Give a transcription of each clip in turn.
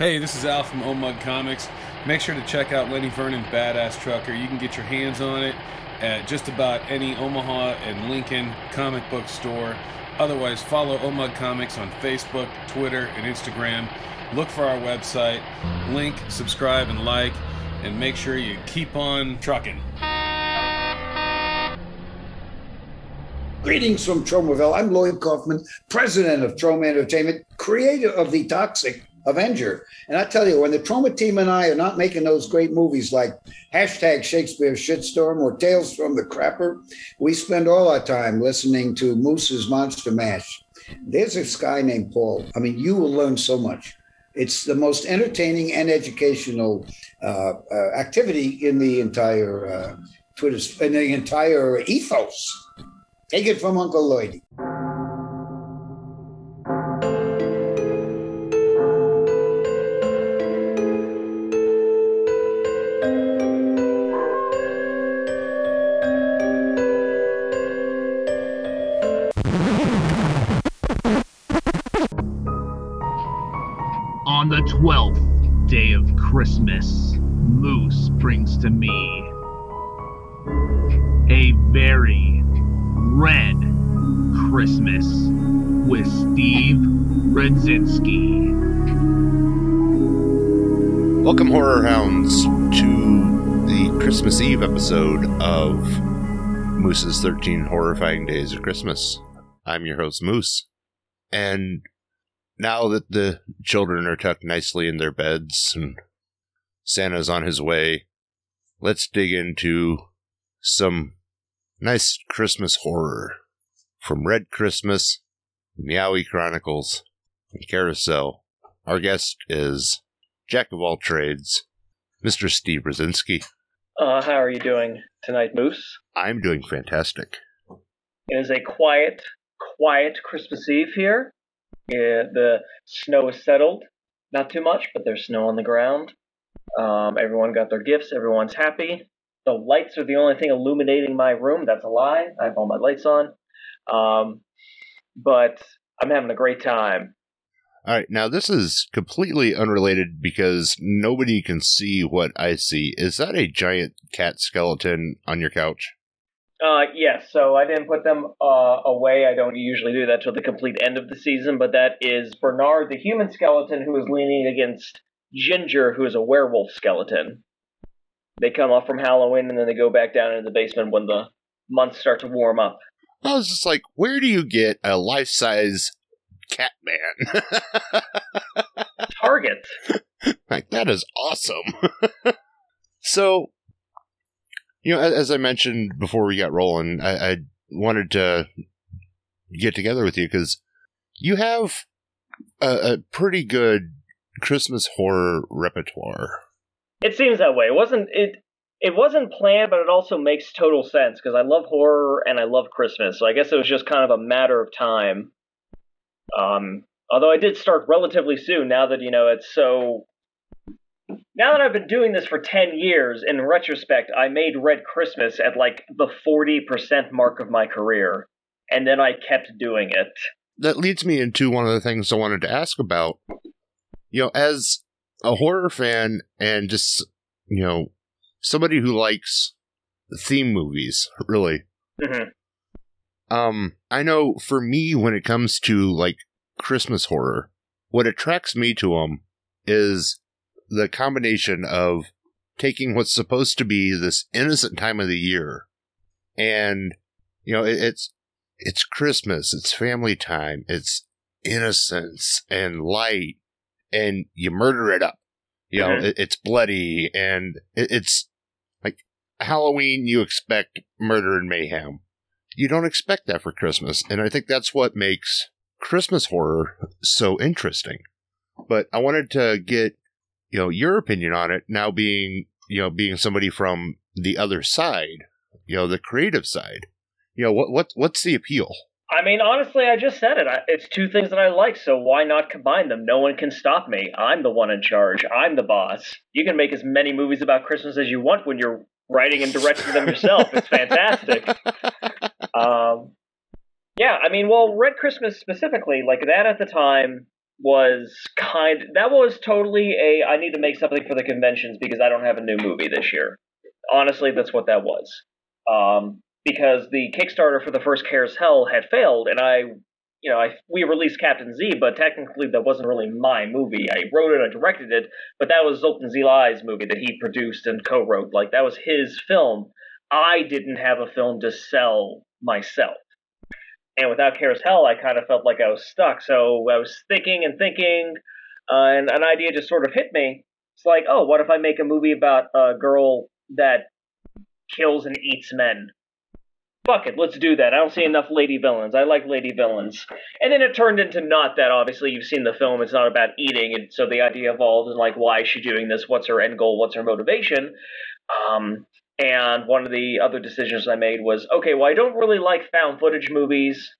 Hey, this is Al from Omug Comics. Make sure to check out Lenny Vernon Badass Trucker. You can get your hands on it at just about any Omaha and Lincoln comic book store. Otherwise, follow Omug Comics on Facebook, Twitter, and Instagram. Look for our website, link, subscribe, and like, and make sure you keep on trucking. Greetings from Tromaville. I'm Lloyd Kaufman, president of Troma Entertainment, creator of The Toxic Avenger. And I tell you, when the Troma team and I are not making those great movies like hashtag Shakespeare Shitstorm or Tales from the Crapper, we spend all our time listening to Moose's Monster Mash. There's this guy named Paul. I mean, you will learn so much. It's the most entertaining and educational uh, uh, activity in the entire uh, Twitter, in the entire ethos. Take it from Uncle Lloyd. Moose brings to me a very red Christmas with Steve Rudzinski. Welcome, Horror Hounds, to the Christmas Eve episode of Moose's 13 Horrifying Days of Christmas. I'm your host, Moose. And now that the children are tucked nicely in their beds and Santa's on his way, let's dig into some nice Christmas horror from Red Christmas, Meowy Chronicles, and Carousel. Our guest is Jack of all trades, Mr. Steve Rudzinski. Uh, how are you doing tonight, Moose? I'm doing fantastic. It is a quiet, quiet Christmas Eve here. Yeah, the snow is settled. Not too much, but there's snow on the ground. Um, everyone got their gifts. Everyone's happy. The lights are the only thing illuminating my room. That's a lie. I have all my lights on. Um, but I'm having a great time. All right, now this is completely unrelated because nobody can see what I see. Is that a giant cat skeleton on your couch? Uh, yes, so I didn't put them uh, away. I don't usually do that till the complete end of the season, but that is Bernard, the human skeleton, who is leaning against Ginger, who is a werewolf skeleton. They come up from Halloween and then they go back down into the basement when the months start to warm up. I was just like, where do you get a life size cat man? Target. like, that is awesome. so, you know, as, as I mentioned before we got rolling, I, I wanted to get together with you because you have a, a pretty good Christmas horror repertoire. It seems that way. It wasn't it. It wasn't planned, but it also makes total sense because I love horror and I love Christmas. So I guess it was just kind of a matter of time. Um, although I did start relatively soon. Now that you know it's so. Now that I've been doing this for ten years, in retrospect, I made Red Christmas at like the forty percent mark of my career, and then I kept doing it. That leads me into one of the things I wanted to ask about. You know, as a horror fan and just you know somebody who likes theme movies really Mhm. um i know for me when it comes to like christmas horror what attracts me to them is the combination of taking what's supposed to be this innocent time of the year and you know it, it's it's christmas it's family time it's innocence and light and you murder it up. You know Mhm. it, it's bloody and it, it's like halloween you expect murder and mayhem. You don't expect that for christmas and i think that's what makes christmas horror so interesting. But i wanted to get you know your opinion on it now being you know being somebody from the other side you know the creative side. You know what what what's the appeal I mean, honestly, I just said it. I, it's two things that I like, so why not combine them? No one can stop me. I'm the one in charge. I'm the boss. You can make as many movies about Christmas as you want when you're writing and directing them yourself. It's fantastic. Um, yeah, I mean, well, Red Christmas specifically, like that at the time, was kind that was totally a I need to make something for the conventions because I don't have a new movie this year. Honestly, that's what that was. Um, because the Kickstarter for the first CarousHell had failed, and I, you know, I we released Captain Z, but technically that wasn't really my movie. I wrote it, I directed it, but that was Zoltan Zilai's movie that he produced and co-wrote. Like that was his film. I didn't have a film to sell myself. And without CarousHell, I kind of felt like I was stuck. So I was thinking and thinking, uh, and an idea just sort of hit me. It's like, oh, what if I make a movie about a girl that kills and eats men? Fuck it, let's do that. I don't see enough lady villains. I like lady villains. And then it turned into not that. Obviously, you've seen the film. It's not about eating. And so the idea evolved in like, why is she doing this? What's her end goal? What's her motivation? Um, and one of the other decisions I made was okay, well, I don't really like found footage movies.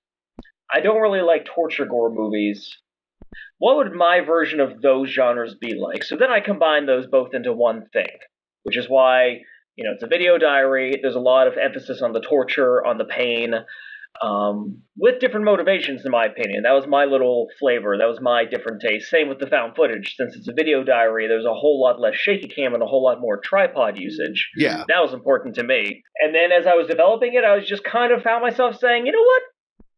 I don't really like torture gore movies. What would my version of those genres be like? So then I combined those both into one thing, which is why, you know, it's a video diary. There's a lot of emphasis on the torture, on the pain, um, with different motivations, in my opinion. That was my little flavor. That was my different taste. Same with the found footage. Since it's a video diary, there's a whole lot less shaky cam and a whole lot more tripod usage. Yeah. That was important to me. And then as I was developing it, I was just kind of found myself saying, you know what?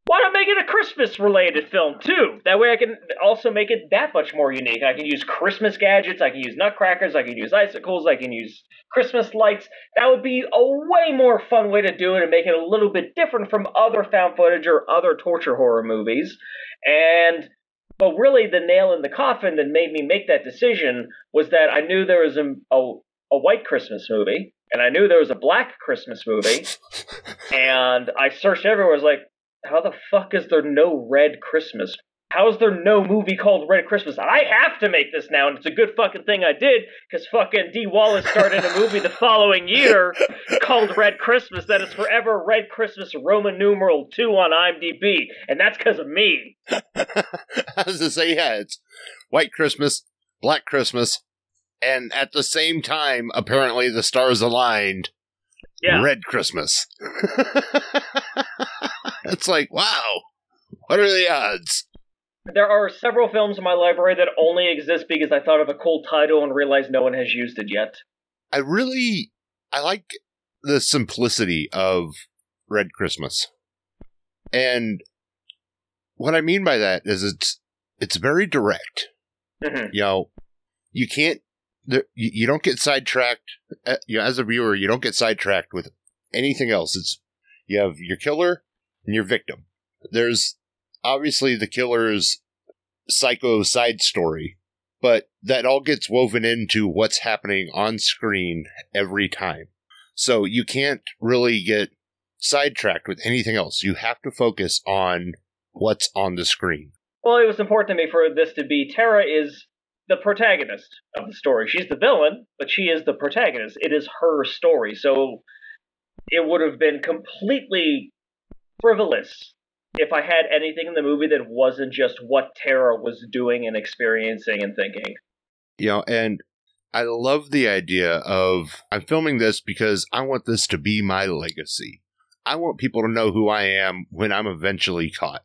Why not make it a Christmas related film too? That way I can also make it that much more unique. I can use Christmas gadgets, I can use nutcrackers, I can use icicles, I can use Christmas lights. That would be a way more fun way to do it and make it a little bit different from other found footage or other torture horror movies. And but really the nail in the coffin that made me make that decision was that I knew there was a, a, a white Christmas movie and I knew there was a black Christmas movie. and I searched everywhere. I was like, how the fuck is there no Red Christmas? How is there no movie called Red Christmas? I have to make this now, and it's a good fucking thing I did, because fucking Dee Wallace started a movie the following year called Red Christmas that is forever Red Christmas Roman numeral 2 on IMDb, and that's because of me. I was to say, yeah, it's White Christmas, Black Christmas, and at the same time, apparently the stars aligned. Yeah. Red Christmas. it's like, wow, what are the odds? There are several films in my library that only exist because I thought of a cool title and realized no one has used it yet. I really, I like the simplicity of Red Christmas, and what I mean by that is it's it's very direct. Mhm. You know, you can't, there, you, you don't get sidetracked. uh, You know, as a viewer, you don't get sidetracked with anything else. It's you have your killer and your victim. There's obviously the killer's psycho side story, but that all gets woven into what's happening on screen every time. So you can't really get sidetracked with anything else. You have to focus on what's on the screen. Well, it was important to me for this to be Tara is the protagonist of the story. She's the villain, but she is the protagonist. It is her story. So it would have been completely frivolous if I had anything in the movie that wasn't just what Tara was doing and experiencing and thinking. You know, and I love the idea of I'm filming this because I want this to be my legacy. I want people to know who I am when I'm eventually caught.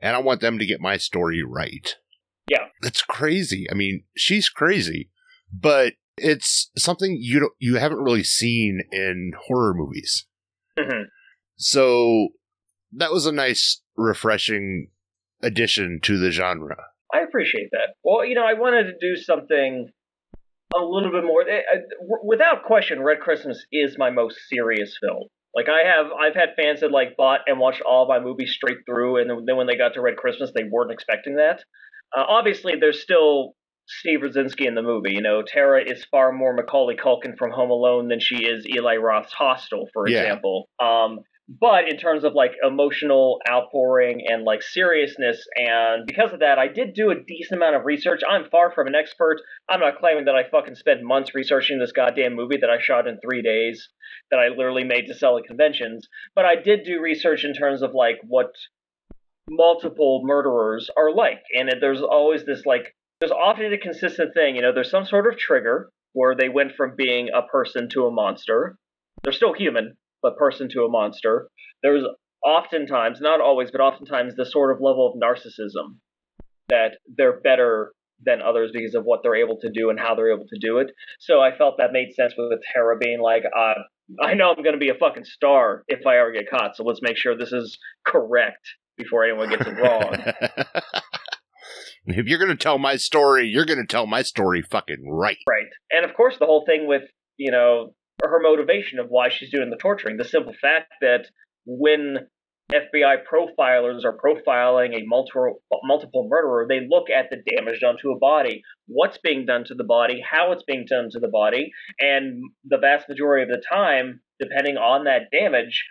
And I want them to get my story right. Yeah. That's crazy. I mean, she's crazy, but it's something you don't you haven't really seen in horror movies. Mhm. So that was a nice refreshing addition to the genre. I appreciate that. Well, you know, I wanted to do something a little bit more. eh, eh, Without question, Red Christmas is my most serious film. Like I have, I've had fans that like bought and watched all my movies straight through, and then when they got to Red Christmas, they weren't expecting that. Uh, obviously, there's still Steve Rudzinski in the movie. You know, Tara is far more Macaulay Culkin from Home Alone than she is Eli Roth's Hostel, for Yeah. example. Um, but in terms of like emotional outpouring and like seriousness, and because of that, I did do a decent amount of research. I'm far from an expert. I'm not claiming that I fucking spent months researching this goddamn movie that I shot in three days, that I literally made to sell at conventions. But I did do research in terms of like what multiple murderers are like, and there's always this like there's often a consistent thing. You know, there's some sort of trigger where they went from being a person to a monster. They're still human, but person to a monster. There's oftentimes, not always, but oftentimes, the sort of level of narcissism that they're better than others because of what they're able to do and how they're able to do it. So I felt that made sense with Tara being like, uh, I know I'm going to be a fucking star if I ever get caught, so let's make sure this is correct before anyone gets it wrong. if you're going to tell my story, you're going to tell my story fucking right. right. And of course, the whole thing with, you know, her motivation of why she's doing the torturing, the simple fact that when FBI profilers are profiling a multiple multiple murderer, they look at the damage done to a body, what's being done to the body, how it's being done to the body, and the vast majority of the time, depending on that damage,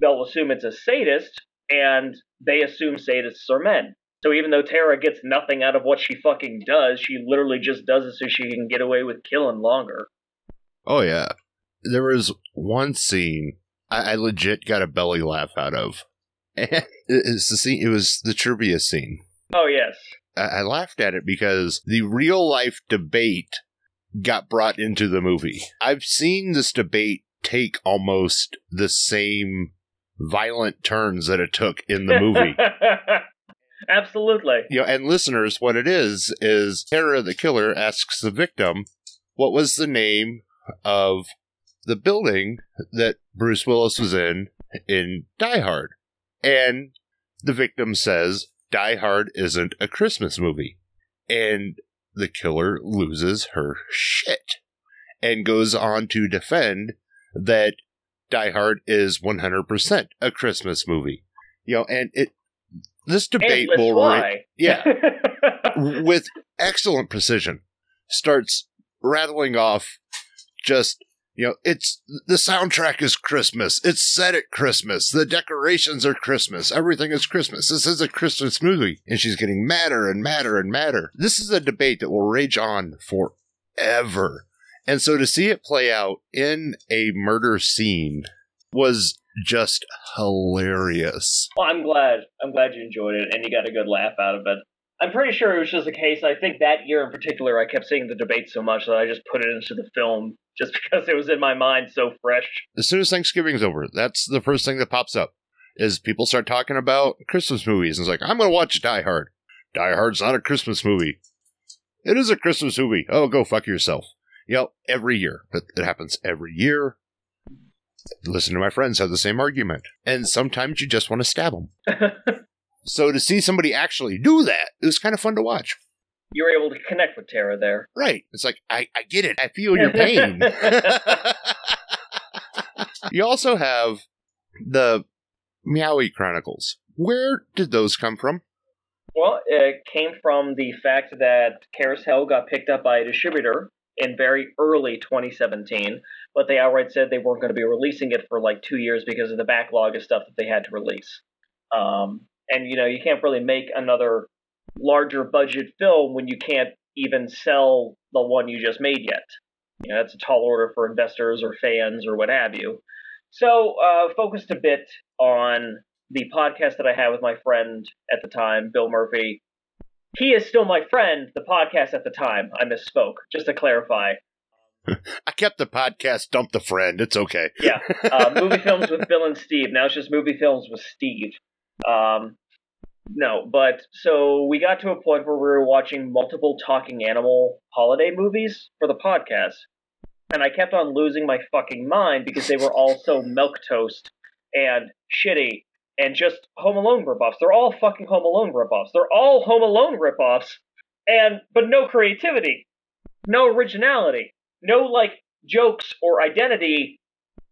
they'll assume it's a sadist, and they assume sadists are men. So even though Tara gets nothing out of what she fucking does, she literally just does it so she can get away with killing longer. Oh yeah. There was one scene I, I legit got a belly laugh out of. It's the scene. It was the trivia scene. Oh yes. I, I laughed at it because the real life debate got brought into the movie. I've seen this debate take almost the same violent turns that it took in the movie. Absolutely. you know, and listeners, what it is is Tara the killer asks the victim, "What was the name of the building that Bruce Willis was in in Die Hard?" And the victim says, "Die Hard isn't a Christmas movie," and the killer loses her shit and goes on to defend that Die Hard is 100% a Christmas movie. You know, and it this debate will why. yeah with excellent precision starts rattling off just you know it's the soundtrack is christmas. It's set at christmas. The decorations are christmas. Everything is christmas. This is a christmas movie. And she's getting madder and madder and madder. This is a debate that will rage on forever. And so to see it play out in a murder scene was just hilarious. Well, I'm glad. I'm glad you enjoyed it and you got a good laugh out of it. I'm pretty sure it was just a case. I think that year in particular, I kept seeing the debate so much that I just put it into the film just because it was in my mind so fresh. as soon as Thanksgiving's over, that's the first thing that pops up. Is people start talking about Christmas movies and it's like, I'm gonna watch Die Hard. Die Hard's not a Christmas movie. It is a Christmas movie. Oh, go fuck yourself. You know, every year. It happens every year. Listen to my friends have the same argument. And sometimes you just want to stab them. so to see somebody actually do that, it was kind of fun to watch. you were able to connect with Tara there. Right. It's like, I, I get it. I feel your pain. you also have the Meowy Chronicles. Where did those come from? Well, it came from the fact that Carousel got picked up by a distributor in very early 2017, but they outright said they weren't going to be releasing it for like two years because of the backlog of stuff that they had to release. Um, and you know, you can't really make another larger budget film when you can't even sell the one you just made yet. You know, that's a tall order for investors or fans or what have you. So, uh, focused a bit on the podcast that I had with my friend at the time, Bill Murphy. He is still my friend. The podcast at the time, I misspoke. Just to clarify, I kept the podcast, dump the friend. It's okay. yeah, uh, movie films with Bill and Steve. Now it's just movie films with Steve. Um, no, but so we got to a point where we were watching multiple talking animal holiday movies for the podcast, and I kept on losing my fucking mind because they were all so milk toast and shitty and just Home Alone ripoffs. They're all fucking Home Alone ripoffs. They're all Home Alone ripoffs, and but no creativity, no originality, no like jokes or identity,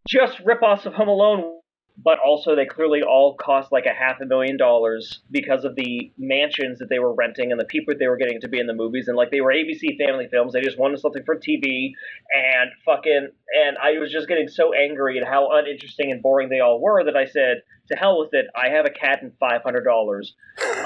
just ripoffs of Home Alone. But also, they clearly all cost like a half a million dollars because of the mansions that they were renting and the people that they were getting to be in the movies. And like they were ABC family films, they just wanted something for TV and fucking. And I was just getting so angry at how uninteresting and boring they all were that I said, to hell with it. I have a cat and five hundred dollars.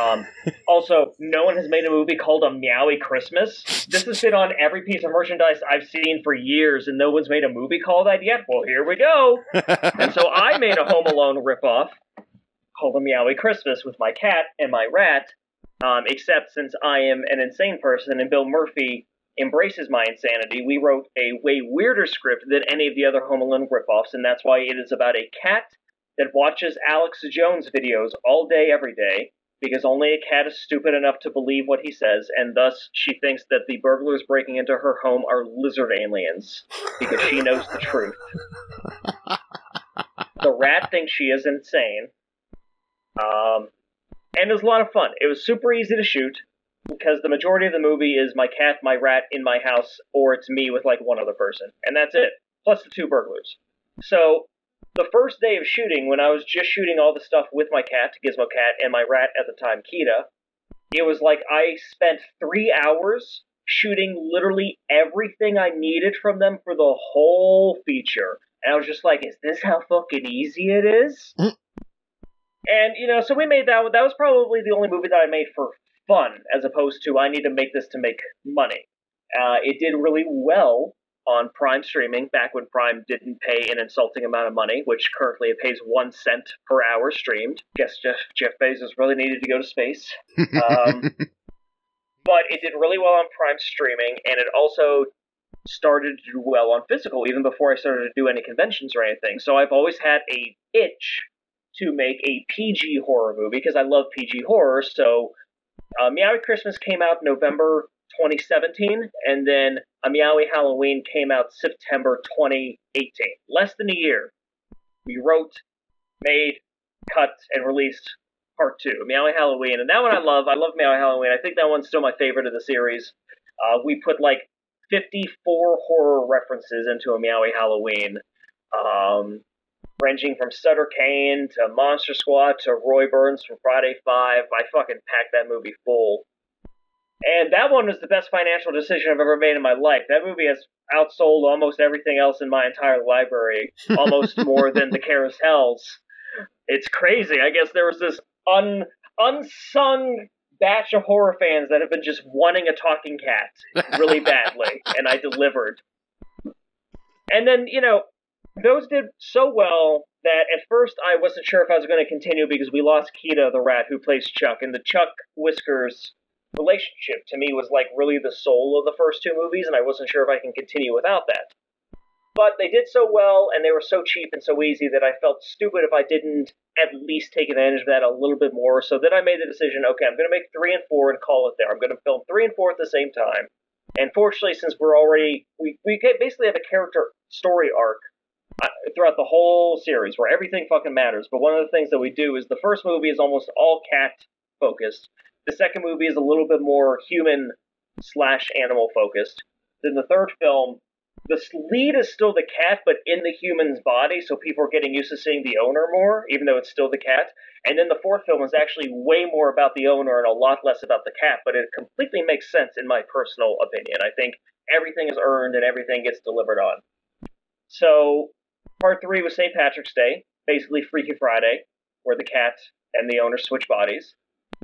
Um, also, no one has made a movie called A Meowy Christmas. This has been on every piece of merchandise I've seen for years, and no one's made a movie called that yet. Well, here we go. And so I made a Home Alone ripoff called A Meowy Christmas with my cat and my rat. Um, except since I am an insane person and Bill Murphy embraces my insanity, we wrote a way weirder script than any of the other Home Alone ripoffs, and that's why it is about a cat that watches Alex Jones videos all day, every day, because only a cat is stupid enough to believe what he says, and thus she thinks that the burglars breaking into her home are lizard aliens because she knows the truth. the rat thinks she is insane. Um, and it was a lot of fun. It was super easy to shoot because the majority of the movie is my cat, my rat in my house, or it's me with like one other person, and that's it. Plus the two burglars. So the first day of shooting, when I was just shooting all the stuff with my cat, Gizmo Cat, and my rat at the time, Kita, it was like I spent three hours shooting literally everything I needed from them for the whole feature. And I was just like, is this how fucking easy it is? Mm. And, you know, so we made that. That was probably the only movie that I made for fun, as opposed to I need to make this to make money. Uh, it did really well on Prime streaming back when Prime didn't pay an insulting amount of money, which currently it pays one cent per hour streamed. Guess Jeff, Jeff Bezos really needed to go to space. Um, but it did really well on Prime streaming, and it also started to do well on physical even before I started to do any conventions or anything. So I've always had a itch to make a PG horror movie because I love PG horror. So uh, Meowy Christmas came out November 2017, and then A Meowy Halloween came out September 2018. Less than a year. We wrote, made, cut, and released part two, Meowy Halloween, and that one I love. I love Meowy Halloween. I think that one's still my favorite of the series. Uh, we put like 54 horror references into A Meowy Halloween. Um, ranging from Sutter Kane to Monster Squad to Roy Burns from Friday Five. I fucking packed that movie full. And that one was the best financial decision I've ever made in my life. That movie has outsold almost everything else in my entire library, almost more than the Carousels. It's crazy. I guess there was this un unsung batch of horror fans that have been just wanting a talking cat really badly, and I delivered. And then, you know, those did so well that at first I wasn't sure if I was going to continue because we lost Kita the rat who plays Chuck, and the Chuck Whiskers relationship to me was like really the soul of the first two movies, and I wasn't sure if I can continue without that. But they did so well, and they were so cheap and so easy that I felt stupid if I didn't at least take advantage of that a little bit more. So then I made the decision okay, I'm going to make three and four and call it there. I'm going to film three and four at the same time. And fortunately, since we're already, we, we basically have a character story arc uh, throughout the whole series where everything fucking matters. But one of the things that we do is the first movie is almost all cat focused. The second movie is a little bit more human slash animal focused. Then the third film, the lead is still the cat, but in the human's body, so people are getting used to seeing the owner more, even though it's still the cat. And then the fourth film is actually way more about the owner and a lot less about the cat, but it completely makes sense in my personal opinion. I think everything is earned and everything gets delivered on. So, part three was St. Patrick's Day, basically Freaky Friday, where the cat and the owner switch bodies.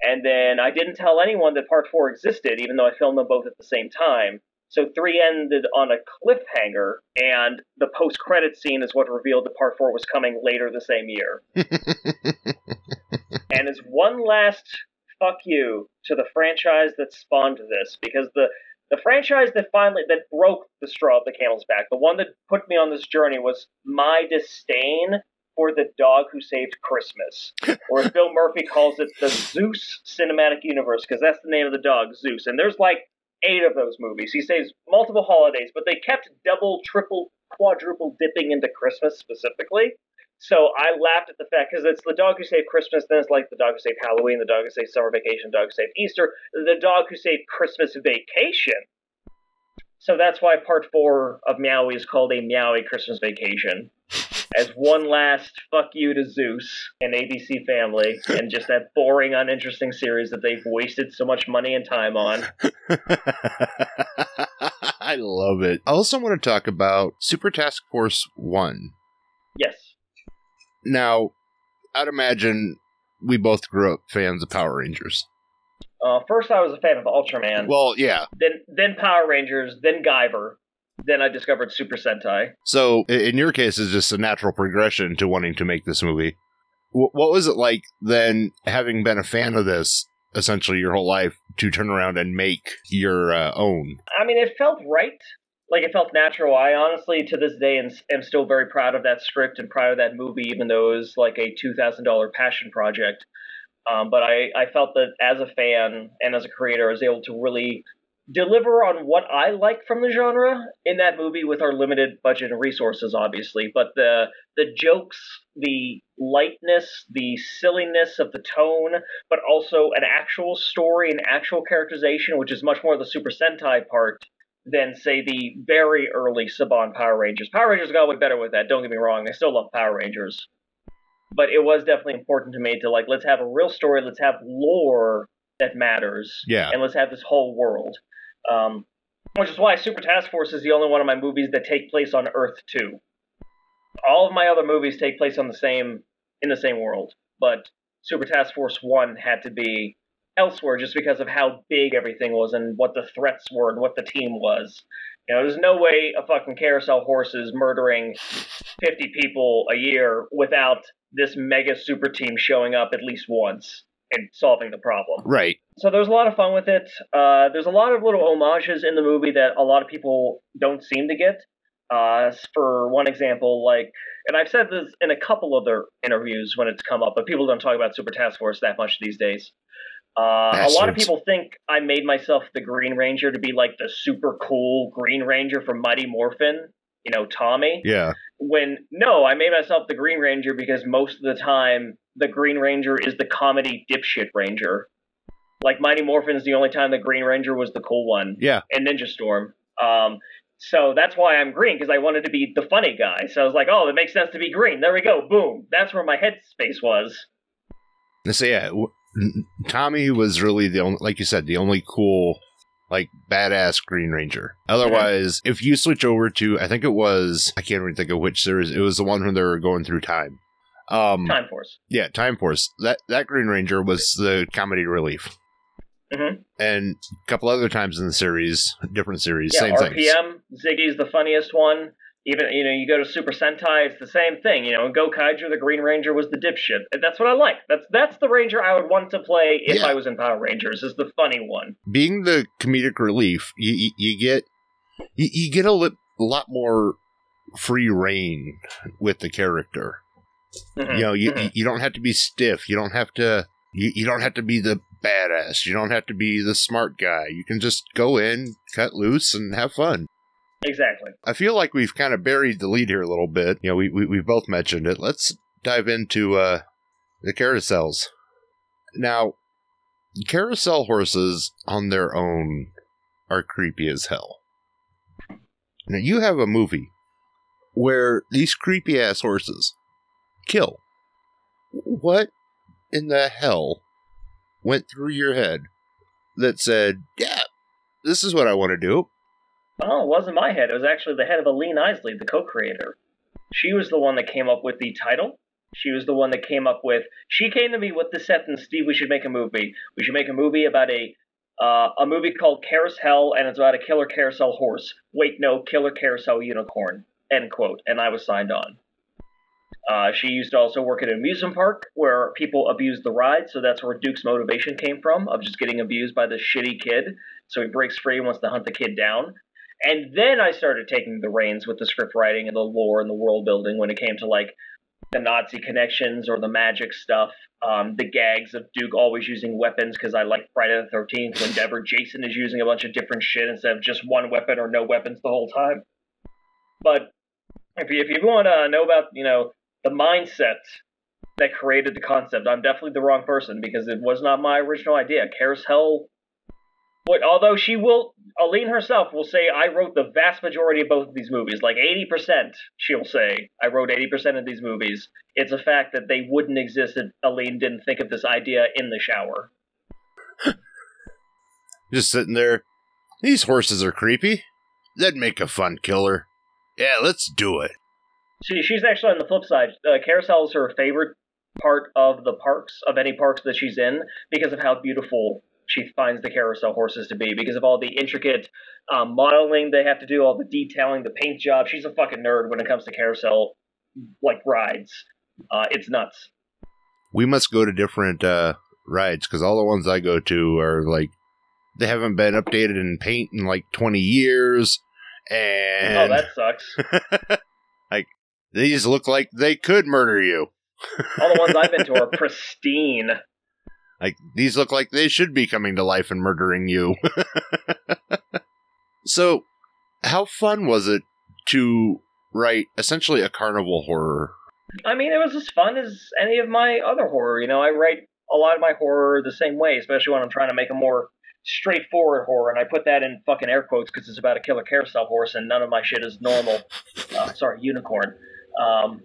And then I didn't tell anyone that part four existed, even though I filmed them both at the same time. So three ended on a cliffhanger, and the post credit scene is what revealed that part four was coming later the same year. and as one last fuck you to the franchise that spawned this, because the the franchise that finally that broke the straw of the camel's back, the one that put me on this journey was my disdain for the dog who saved Christmas, or as Bill Murphy calls it, the Zeus cinematic universe, because that's the name of the dog, Zeus. And there's like eight of those movies. He saves multiple holidays, but they kept double, triple, quadruple dipping into Christmas specifically. So I laughed at the fact because it's the dog who saved Christmas, then it's like the dog who saved Halloween, the dog who saved summer vacation, the dog who saved Easter, the dog who saved Christmas vacation. So that's why part four of Meowy is called a Meowy Christmas Vacation. As one last fuck you to Zeus and ABC Family and just that boring, uninteresting series that they've wasted so much money and time on. I love it. I also want to talk about Super Task Force 1. Yes. Now, I'd imagine we both grew up fans of Power Rangers. Uh, first, I was a fan of Ultraman. Well, yeah. Then, then Power Rangers. Then Guyver. Then I discovered Super Sentai. So, in your case, it's just a natural progression to wanting to make this movie. Wh- What was it like then, having been a fan of this essentially your whole life, to turn around and make your uh, own? I mean, it felt right. Like it felt natural. I honestly, to this day, am, am still very proud of that script and proud of that movie, even though it was like a two thousand dollar passion project. Um, but I, I felt that as a fan and as a creator, I was able to really deliver on what I like from the genre in that movie with our limited budget and resources, obviously. But the the jokes, the lightness, the silliness of the tone, but also an actual story and actual characterization, which is much more the Super Sentai part than say the very early Saban Power Rangers. Power Rangers got way better with that. Don't get me wrong. I still love Power Rangers. But it was definitely important to me to like let's have a real story, let's have lore that matters. Yeah. And let's have this whole world. Um, which is why Super Task Force is the only one of my movies that take place on Earth 2. All of my other movies take place on the same in the same world, but Super Task Force 1 had to be elsewhere just because of how big everything was and what the threats were and what the team was. You know, there's no way a fucking carousel horse is murdering 50 people a year without this mega super team showing up at least once and solving the problem. Right. So there's a lot of fun with it. Uh, there's a lot of little homages in the movie that a lot of people don't seem to get. Uh, for one example, like, and I've said this in a couple other interviews when it's come up, but people don't talk about Super Task Force that much these days. Uh, a lot of people think I made myself the Green Ranger to be like the super cool Green Ranger from Mighty Morphin, you know, Tommy Yeah. when no, I made myself the Green Ranger because most of the time the Green Ranger is the comedy dipshit ranger. Like Mighty Morphin is the only time the Green Ranger was the cool one, Yeah. and Ninja Storm. Um, so that's why I'm green because I wanted to be the funny guy. So I was like, oh, it makes sense to be green. There we go, boom. That's where my headspace was. So yeah, Tommy was really the only, like you said, the only cool, like badass Green Ranger. Otherwise, if you switch over to, I think it was, I can't even think of which series. It was the one when they were going through time. Um, Time Force. yeah, Time Force. That that Green Ranger was the comedy relief. Mhm. And a couple other times in the series, different series, Yeah, same things. RPM. Ziggy's the funniest one. Even you know, you go to Super Sentai, it's the same thing. You know, in Gokaiger, the Green Ranger was the dipshit. That's what I like. That's that's the Ranger I would want to play if Yeah. I was in Power Rangers. Is the funny one. being the comedic relief, you you, you get you, you get a li- lot more free reign with the character. Mhm, You know, you mhm. you don't have to be stiff. You don't have to you, you don't have to be the badass. You don't have to be the smart guy. You can just go in, cut loose, and have fun. exactly. I feel like we've kind of buried the lead here a little bit. You know, we we, we both mentioned it. Let's dive into uh, the carousels. Now, carousel horses on their own are creepy as hell. Now, you have a movie where these creepy ass horses kill. What in the hell went through your head that said, yeah, this is what I want to do? Oh, it wasn't my head. It was actually the head of Aline Isley, the co-creator. She was the one that came up with the title. She was the one that came up with. She came to me with the set and Steve, we should make a movie. We should make a movie about a uh, a movie called Carousel, and it's about a killer carousel horse. Wait, no, killer carousel unicorn. End quote. And I was signed on. Uh, she used to also work at an amusement park where people abused the ride, so that's where Duke's motivation came from of just getting abused by this shitty kid. So he breaks free and wants to hunt the kid down. And then I started taking the reins with the script writing and the lore and the world building when it came to like the Nazi connections or the magic stuff. Um, the gags of Duke always using weapons because I like Friday the Thirteenth. Whenever Jason is using a bunch of different shit instead of just one weapon or no weapons the whole time. But if you, if you want to know about you know the mindset that created the concept, I'm definitely the wrong person because it was not my original idea. Carousel what, although she will, Aline herself will say, I wrote the vast majority of both of these movies. Like 80%, she'll say, I wrote 80% of these movies. It's a fact that they wouldn't exist if Aline didn't think of this idea in the shower. Just sitting there. These horses are creepy. That'd make a fun killer. Yeah, let's do it. She, she's actually on the flip side. Uh, Carousel is her favorite part of the parks, of any parks that she's in, because of how beautiful she finds the carousel horses to be, because of all the intricate um, modeling they have to do, all the detailing, the paint job. She's a fucking nerd when it comes to carousel, like rides. Uh, it's nuts. We must go to different uh, rides because all the ones I go to are like they haven't been updated in paint in like twenty years, and oh, that sucks. like they just look like they could murder you. All the ones I've been to are pristine. Like these look like they should be coming to life and murdering you. so, how fun was it to write essentially a carnival horror? I mean, it was as fun as any of my other horror. You know, I write a lot of my horror the same way, especially when I'm trying to make a more straightforward horror, and I put that in fucking air quotes because it's about a killer carousel horse, and none of my shit is normal. Uh, sorry, unicorn. Um,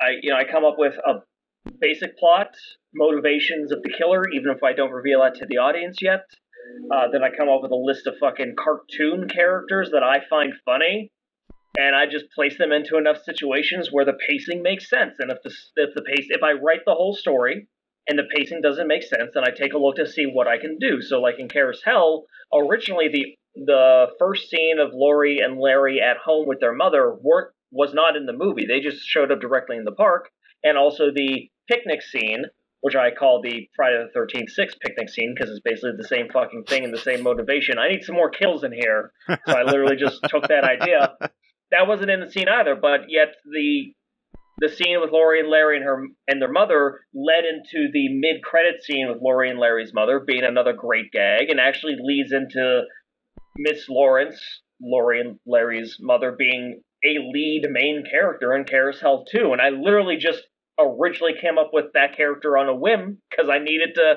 I you know I come up with a basic plot, motivations of the killer, even if I don't reveal that to the audience yet. Uh, then I come up with a list of fucking cartoon characters that I find funny, and I just place them into enough situations where the pacing makes sense. And if the if the pace if I write the whole story and the pacing doesn't make sense, then I take a look to see what I can do. So like in Carousel, originally the the first scene of Laurie and Larry at home with their mother weren't was not in the movie. They just showed up directly in the park, and also the picnic scene, which I call the Friday the Thirteenth Six picnic scene because it's basically the same fucking thing and the same motivation. I need some more kills in here, so I literally just took that idea. That wasn't in the scene either, but yet the the scene with Laurie and Larry and her and their mother led into the mid credit scene with Laurie and Larry's mother being another great gag, and actually leads into Miss Lawrence, Laurie and Larry's mother, being a lead main character in Carousel 2. And I literally just originally came up with that character on a whim because I needed to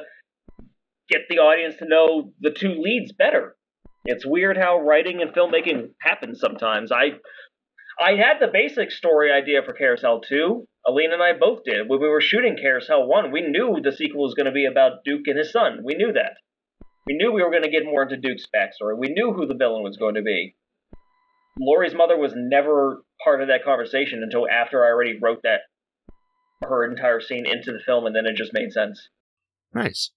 get the audience to know the two leads better. It's weird how writing and filmmaking happens sometimes. I I had the basic story idea for Carousel 2. Aline and I both did. When we were shooting Carousel 1, we knew the sequel was going to be about Duke and his son. We knew that. We knew we were going to get more into Duke's backstory. We knew who the villain was going to be. Laurie's mother was never part of that conversation until after I already wrote that her entire scene into the film, and then it just made sense. Nice.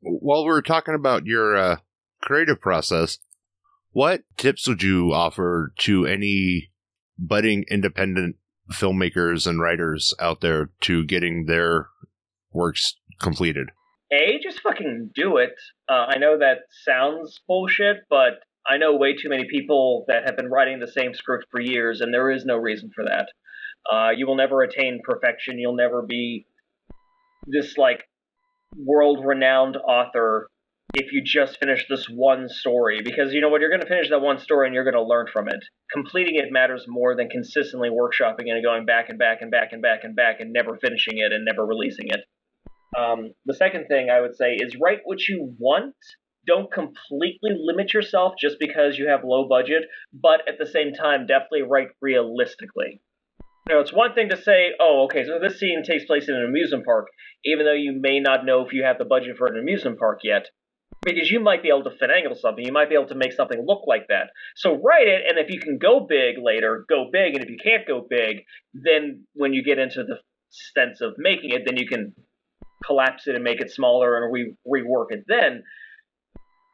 While we're talking about your uh, creative process, what tips would you offer to any budding independent filmmakers and writers out there to getting their works completed? A, just fucking do it. Uh, I know that sounds bullshit, but I know way too many people that have been writing the same script for years, and there is no reason for that. Uh, you will never attain perfection. You'll never be this like world renowned author if you just finish this one story because you know what you're going to finish that one story and you're going to learn from it completing it matters more than consistently workshopping it and going back and back and back and back and back and never finishing it and never releasing it um, the second thing i would say is write what you want don't completely limit yourself just because you have low budget but at the same time definitely write realistically you know, it's one thing to say, oh, okay, so this scene takes place in an amusement park, even though you may not know if you have the budget for an amusement park yet because you might be able to finagle something. You might be able to make something look like that. So write it, and if you can go big later, go big. And if you can't go big, then when you get into the sense of making it, then you can collapse it and make it smaller and re- rework it then.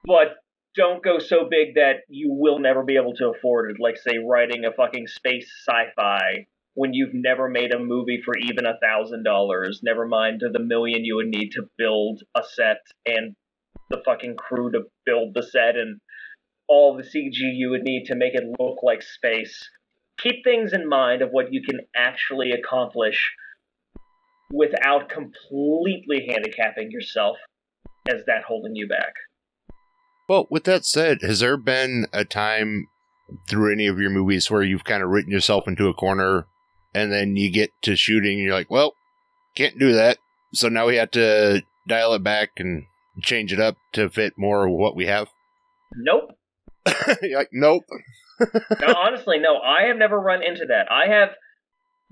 But don't go so big that you will never be able to afford it. Like, say, writing a fucking space sci fi when you've never made a movie for even a thousand dollars, never mind the million you would need to build a set and the fucking crew to build the set and all the CG you would need to make it look like space. Keep things in mind of what you can actually accomplish without completely handicapping yourself as that holding you back. Well, with that said, has there been a time through any of your movies where you've kind of written yourself into a corner and then you get to shooting and you're like, well, can't do that. So now we have to dial it back and change it up to fit more of what we have? Nope. like, nope. no, honestly, no. I have never run into that. I have,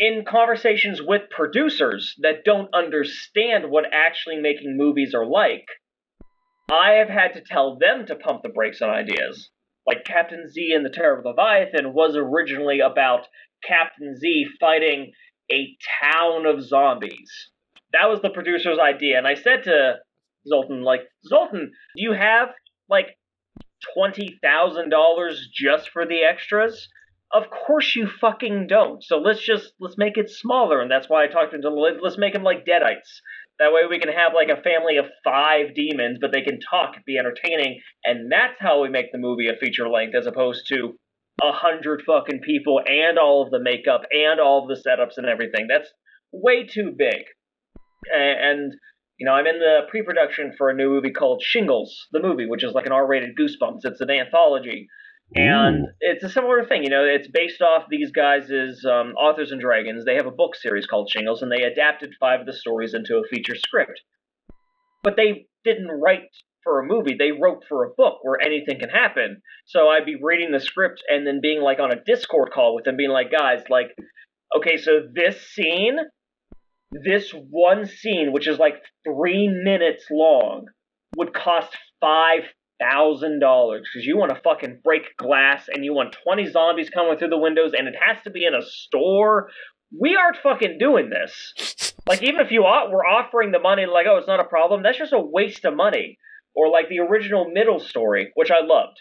in conversations with producers that don't understand what actually making movies are like, I have had to tell them to pump the brakes on ideas. Like Captain Z and the Terror of Leviathan was originally about Captain Z fighting a town of zombies. That was the producer's idea. And I said to Zoltan, like, Zoltan, do you have like twenty thousand dollars just for the extras? Of course you fucking don't. So let's just let's make it smaller, and that's why I talked to him. Let's make them like Deadites. That way we can have like a family of five demons, but they can talk, be entertaining, and that's how we make the movie a feature length, as opposed to a hundred fucking people and all of the makeup and all of the setups and everything. That's way too big. And You know, I'm in the pre-production for a new movie called Shingles, the movie, which is like an R-rated Goosebumps. It's an anthology, and Ooh. it's a similar thing. You know, it's based off these guys' um, Authors and Dragons. They have a book series called Shingles, and they adapted five of the stories into a feature script. But they didn't write for a movie. They wrote for a book where anything can happen. So I'd be reading the script and then being like on a Discord call with them, being like, guys, like, okay, so this scene, this one scene, which is like three minutes long, would cost five thousand dollars because you want to fucking break glass and you want twenty zombies coming through the windows and it has to be in a store. We aren't fucking doing this. Like even if you are, were offering the money, like oh, it's not a problem. That's just a waste of money. Or like the original middle story, which I loved,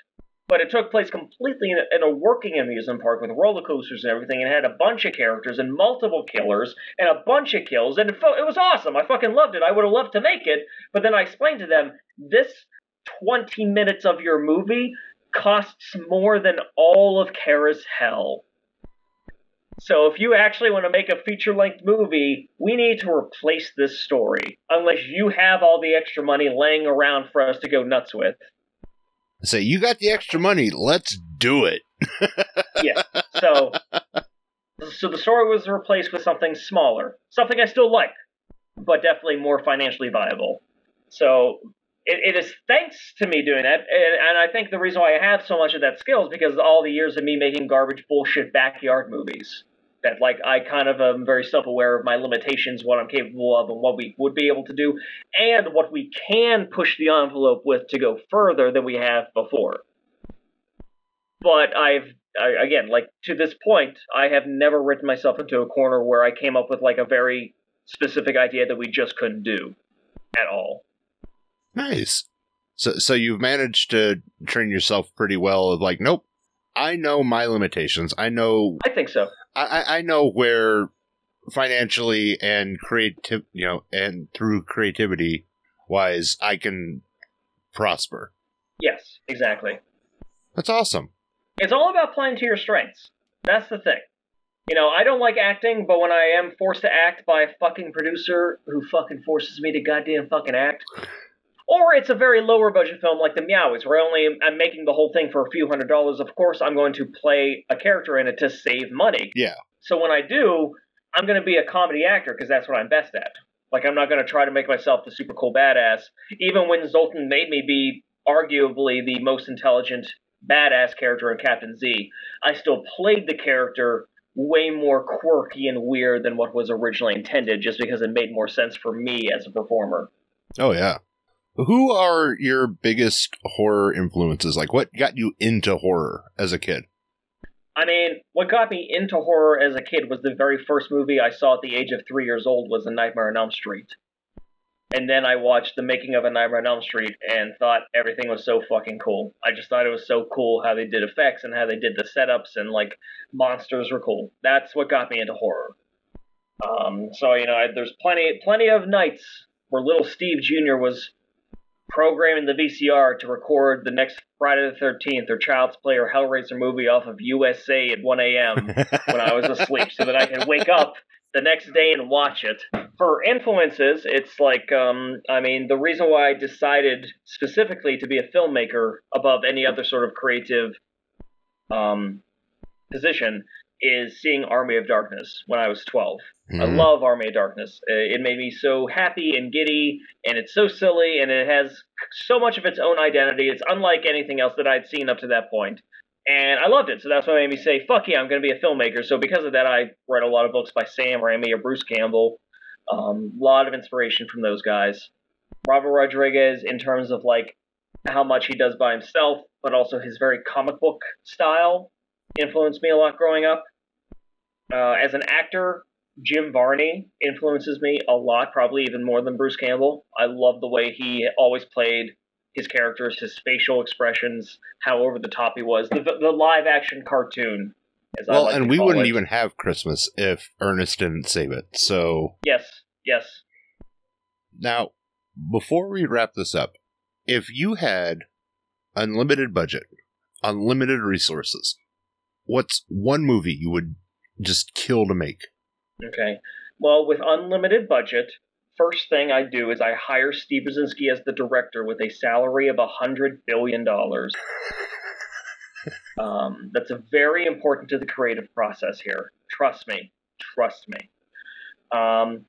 but it took place completely in a, in a working amusement park with roller coasters and everything, and had a bunch of characters and multiple killers and a bunch of kills, and it, fo- it was awesome. I fucking loved it. I would have loved to make it, but then I explained to them this 20 minutes of your movie costs more than all of Kara's Hell. So if you actually want to make a feature length movie, we need to replace this story. Unless you have all the extra money laying around for us to go nuts with. Say, you got the extra money. Let's do it. Yeah. So so the story was replaced with something smaller. Something I still like, but definitely more financially viable. So it, it is thanks to me doing that, and, and I think the reason why I have so much of that skill is because all the years of me making garbage bullshit backyard movies. That like I kind of am very self-aware of my limitations, what I'm capable of, and what we would be able to do, and what we can push the envelope with to go further than we have before. But I've I, again, like to this point, I have never written myself into a corner where I came up with like a very specific idea that we just couldn't do at all. Nice. So, so you've managed to train yourself pretty well. Of like, nope, I know my limitations. I know, I think so. I, I- know where financially and creative, you know, and through creativity wise, I can prosper. Yes, exactly. That's awesome. It's all about playing to your strengths. That's the thing. You know, I don't like acting, but when I am forced to act by a fucking producer who fucking forces me to goddamn fucking act, or it's a very lower budget film like The Meowies, where I only I'm making the whole thing for a few hundred dollars. Of course, I'm going to play a character in it to save money. Yeah. So when I do, I'm going to be a comedy actor because that's what I'm best at. Like I'm not going to try to make myself the super cool badass. Even when Zoltan made me be arguably the most intelligent badass character in Captain Z, I still played the character way more quirky and weird than what was originally intended, just because it made more sense for me as a performer. Oh yeah. Who are your biggest horror influences? Like, what got you into horror as a kid? I mean, what got me into horror as a kid was the very first movie I saw at the age of three years old was A Nightmare on Elm Street. And then I watched the making of A Nightmare on Elm Street and thought everything was so fucking cool. I just thought it was so cool how they did effects and how they did the setups and like monsters were cool. That's what got me into horror. Um, so you know, I, there's plenty plenty of nights where little Steve Jr. was programming the VCR to record the next Friday the 13th or Child's Play or Hellraiser movie off of USA at 1 a.m. when I was asleep so that I could wake up the next day and watch it. For influences, it's like, um, I mean, the reason why I decided specifically to be a filmmaker above any other sort of creative um, position is seeing Army of Darkness when I was 12. I Mhm. love Army of Darkness. Uh, It made me so happy and giddy, and it's so silly, and it has so much of its own identity. It's unlike anything else that I'd seen up to that point. And I loved it, so that's what made me say, fuck yeah, I'm going to be a filmmaker. So because of that, I read a lot of books by Sam Raimi or Bruce Campbell. A um, lot of inspiration from those guys. Robert Rodriguez, in terms of like how much he does by himself, but also his very comic book style, influenced me a lot growing up. Uh, as an actor, Jim Varney influences me a lot, probably even more than Bruce Campbell. I love the way he always played his characters, his facial expressions, how over the top he was. The, the live action cartoon, Well, like and we wouldn't it. even have Christmas if Ernest didn't save it. So Yes, yes. now, before we wrap this up, if you had unlimited budget, unlimited resources, what's one movie you would just kill to make? Okay. Well, with unlimited budget, first thing I do is I hire Steve Rudzinski as the director with a salary of a hundred billion dollars. um, that's a very important to the creative process here. Trust me, trust me. Um,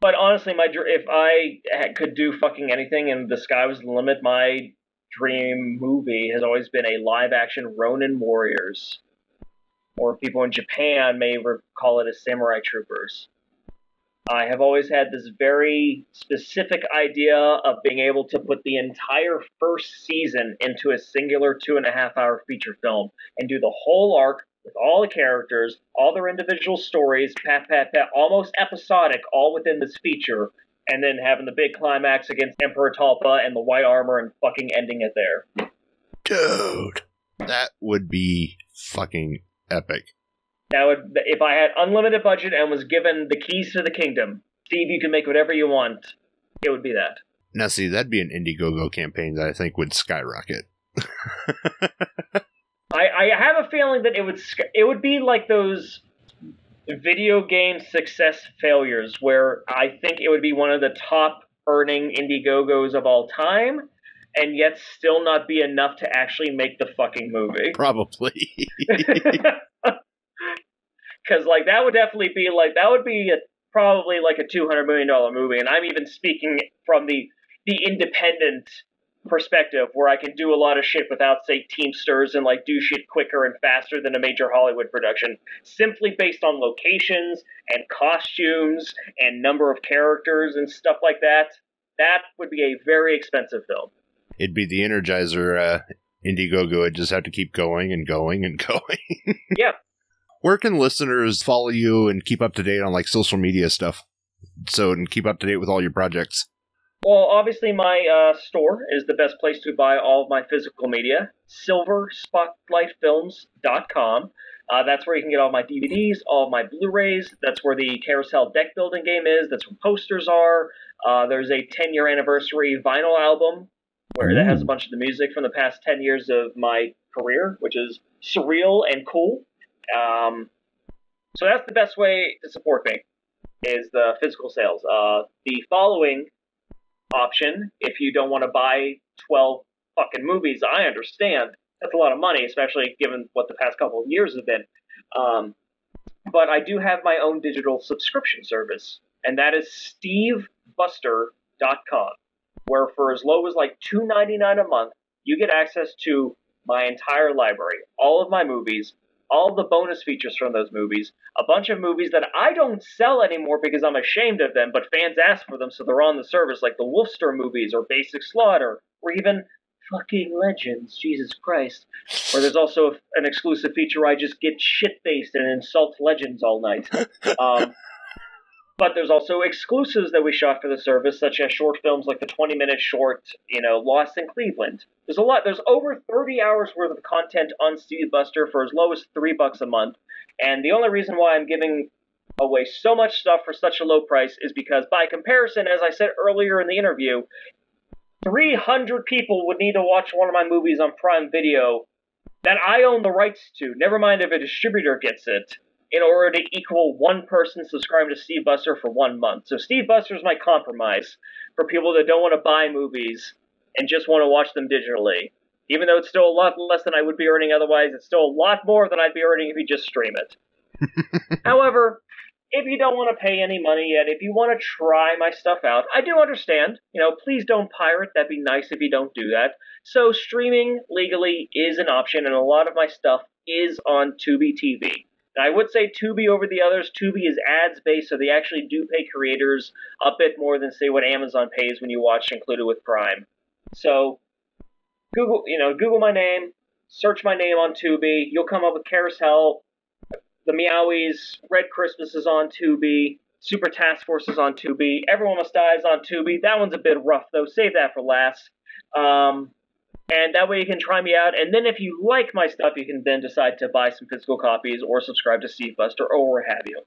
but honestly, my if I could do fucking anything and the sky was the limit, my dream movie has always been a live action Ronin Warriors, or people in Japan may call it as Samurai Troopers. I have always had this very specific idea of being able to put the entire first season into a singular two and a half hour feature film and do the whole arc with all the characters, all their individual stories, pat, pat, pat, almost episodic, all within this feature, and then having the big climax against Emperor Talpa and the white armor and fucking ending it there. Dude, that would be fucking epic. That would, if I had unlimited budget and was given the keys to the kingdom, Steve, you can make whatever you want. It would be that. Now, see, that'd be an Indiegogo campaign that I think would skyrocket. I, I have a feeling that it would it would be like those video game success failures where I think it would be one of the top earning Indiegogos of all time, and yet still not be enough to actually make the fucking movie. Probably. Because like that would definitely be like that would be a, probably like a two hundred million dollar movie, and I'm even speaking from the the independent perspective where I can do a lot of shit without, say, Teamsters and like do shit quicker and faster than a major Hollywood production, simply based on locations and costumes and number of characters and stuff like that. That would be a very expensive film. It'd be the Energizer uh, Indiegogo. I'd just have to keep going and going and going. yeah. Where can listeners follow you and keep up to date on like social media stuff? So and keep up to date with all your projects. Well, obviously, my uh, store is the best place to buy all of my physical media. SilverSpotlightFilms.com. Uh, that's where you can get all my DVDs, all my Blu-rays. That's where the CarousHell deck building game is. That's where posters are. Uh, there's a 10-year anniversary vinyl album where that has a bunch of the music from the past 10 years of my career, which is surreal and cool. Um, so that's the best way to support me is the physical sales. Uh, the following option if you don't want to buy 12 fucking movies. I understand. That's a lot of money, especially given what the past couple of years have been. Um, but I do have my own digital subscription service, and that is stevebuster.com, where for as low as like $2.99 a month, you get access to my entire library, all of my movies, all the bonus features from those movies, a bunch of movies that I don't sell anymore because I'm ashamed of them, but fans ask for them, so they're on the service, like the Wolfster movies or Basic Slaughter, or even fucking Legends, Jesus Christ. Where there's also an exclusive feature where I just get shit faced and insult Legends all night. Um, but there's also exclusives that we shot for the service, such as short films like the 20 minute short, you know, Lost in Cleveland. There's a lot. There's over 30 hours worth of content on Steve for as low as three bucks a month. And the only reason why I'm giving away so much stuff for such a low price is because, by comparison, as I said earlier in the interview, 300 people would need to watch one of my movies on Prime Video that I own the rights to. Never mind if a distributor gets it in order to equal one person subscribing to Steve Buster for one month. So Steve Buster is my compromise for people that don't want to buy movies and just want to watch them digitally. Even though it's still a lot less than I would be earning otherwise, it's still a lot more than I'd be earning if you just stream it. However, if you don't want to pay any money yet, if you want to try my stuff out, I do understand. You know, please don't pirate. That'd be nice if you don't do that. So streaming legally is an option, and a lot of my stuff is on Tubi TV. I would say Tubi over the others. Tubi is ads based, so they actually do pay creators a bit more than say what Amazon pays when you watch included with Prime. So Google, you know, Google my name, search my name on Tubi. You'll come up with CarousHell, the Meowies, Red Christmas is on Tubi, Super Task Force is on Tubi, Everyone Must Die is on Tubi. That one's a bit rough though. Save that for last. Um, and that way you can try me out. And then if you like my stuff, you can then decide to buy some physical copies or subscribe to Steve Buster or what have you.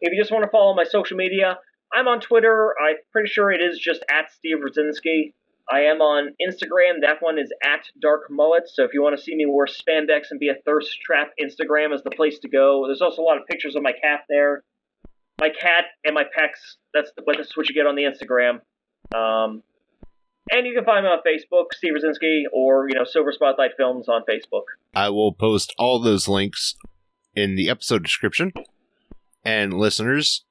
If you just want to follow my social media, I'm on Twitter. I'm pretty sure it is just at Steve Rudzinski. I am on Instagram. That one is at Dark Mullet. So if you want to see me wear spandex and be a thirst trap, Instagram is the place to go. There's also a lot of pictures of my cat there. my cat and my pecs. That's what that's what you get on the Instagram. Um, and you can find me on Facebook, Steve Rudzinski, or you know Silver Spotlight Films on Facebook. I will post all those links in the episode description. And listeners,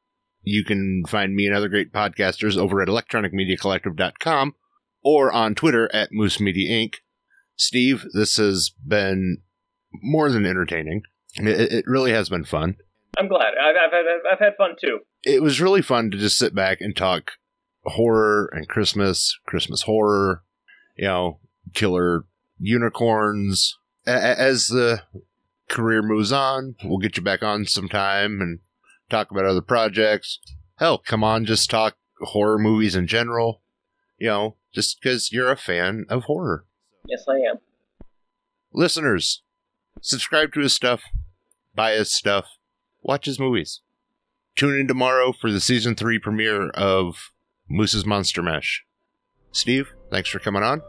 you can find me and other great podcasters over at electronicmediacollective.com or on Twitter at Moose Media Inc. Steve, this has been more than entertaining. It, it really has been fun. I'm glad. I've, I've, had, I've had fun too. It was really fun to just sit back and talk horror and Christmas, Christmas horror, you know, killer unicorns. A- as the career moves on, we'll get you back on sometime and talk about other projects. Hell, come on, just talk horror movies in general. You know, just because you're a fan of horror. Yes, I am. Listeners, subscribe to his stuff, buy his stuff, watch his movies. Tune in tomorrow for the season three premiere of Moose's Monster Mash. Steve, thanks for coming on.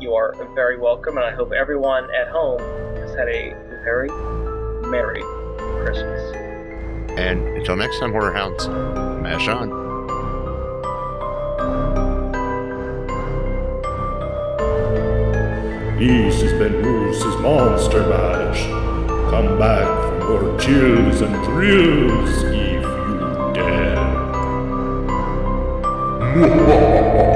You are very welcome, and I hope everyone at home has had a very Merry Christmas. And until next time, Horror Hounds, mash on. This has been Moose's Monster Mash. Come back for more chills and thrills if you dare. 哇哇哇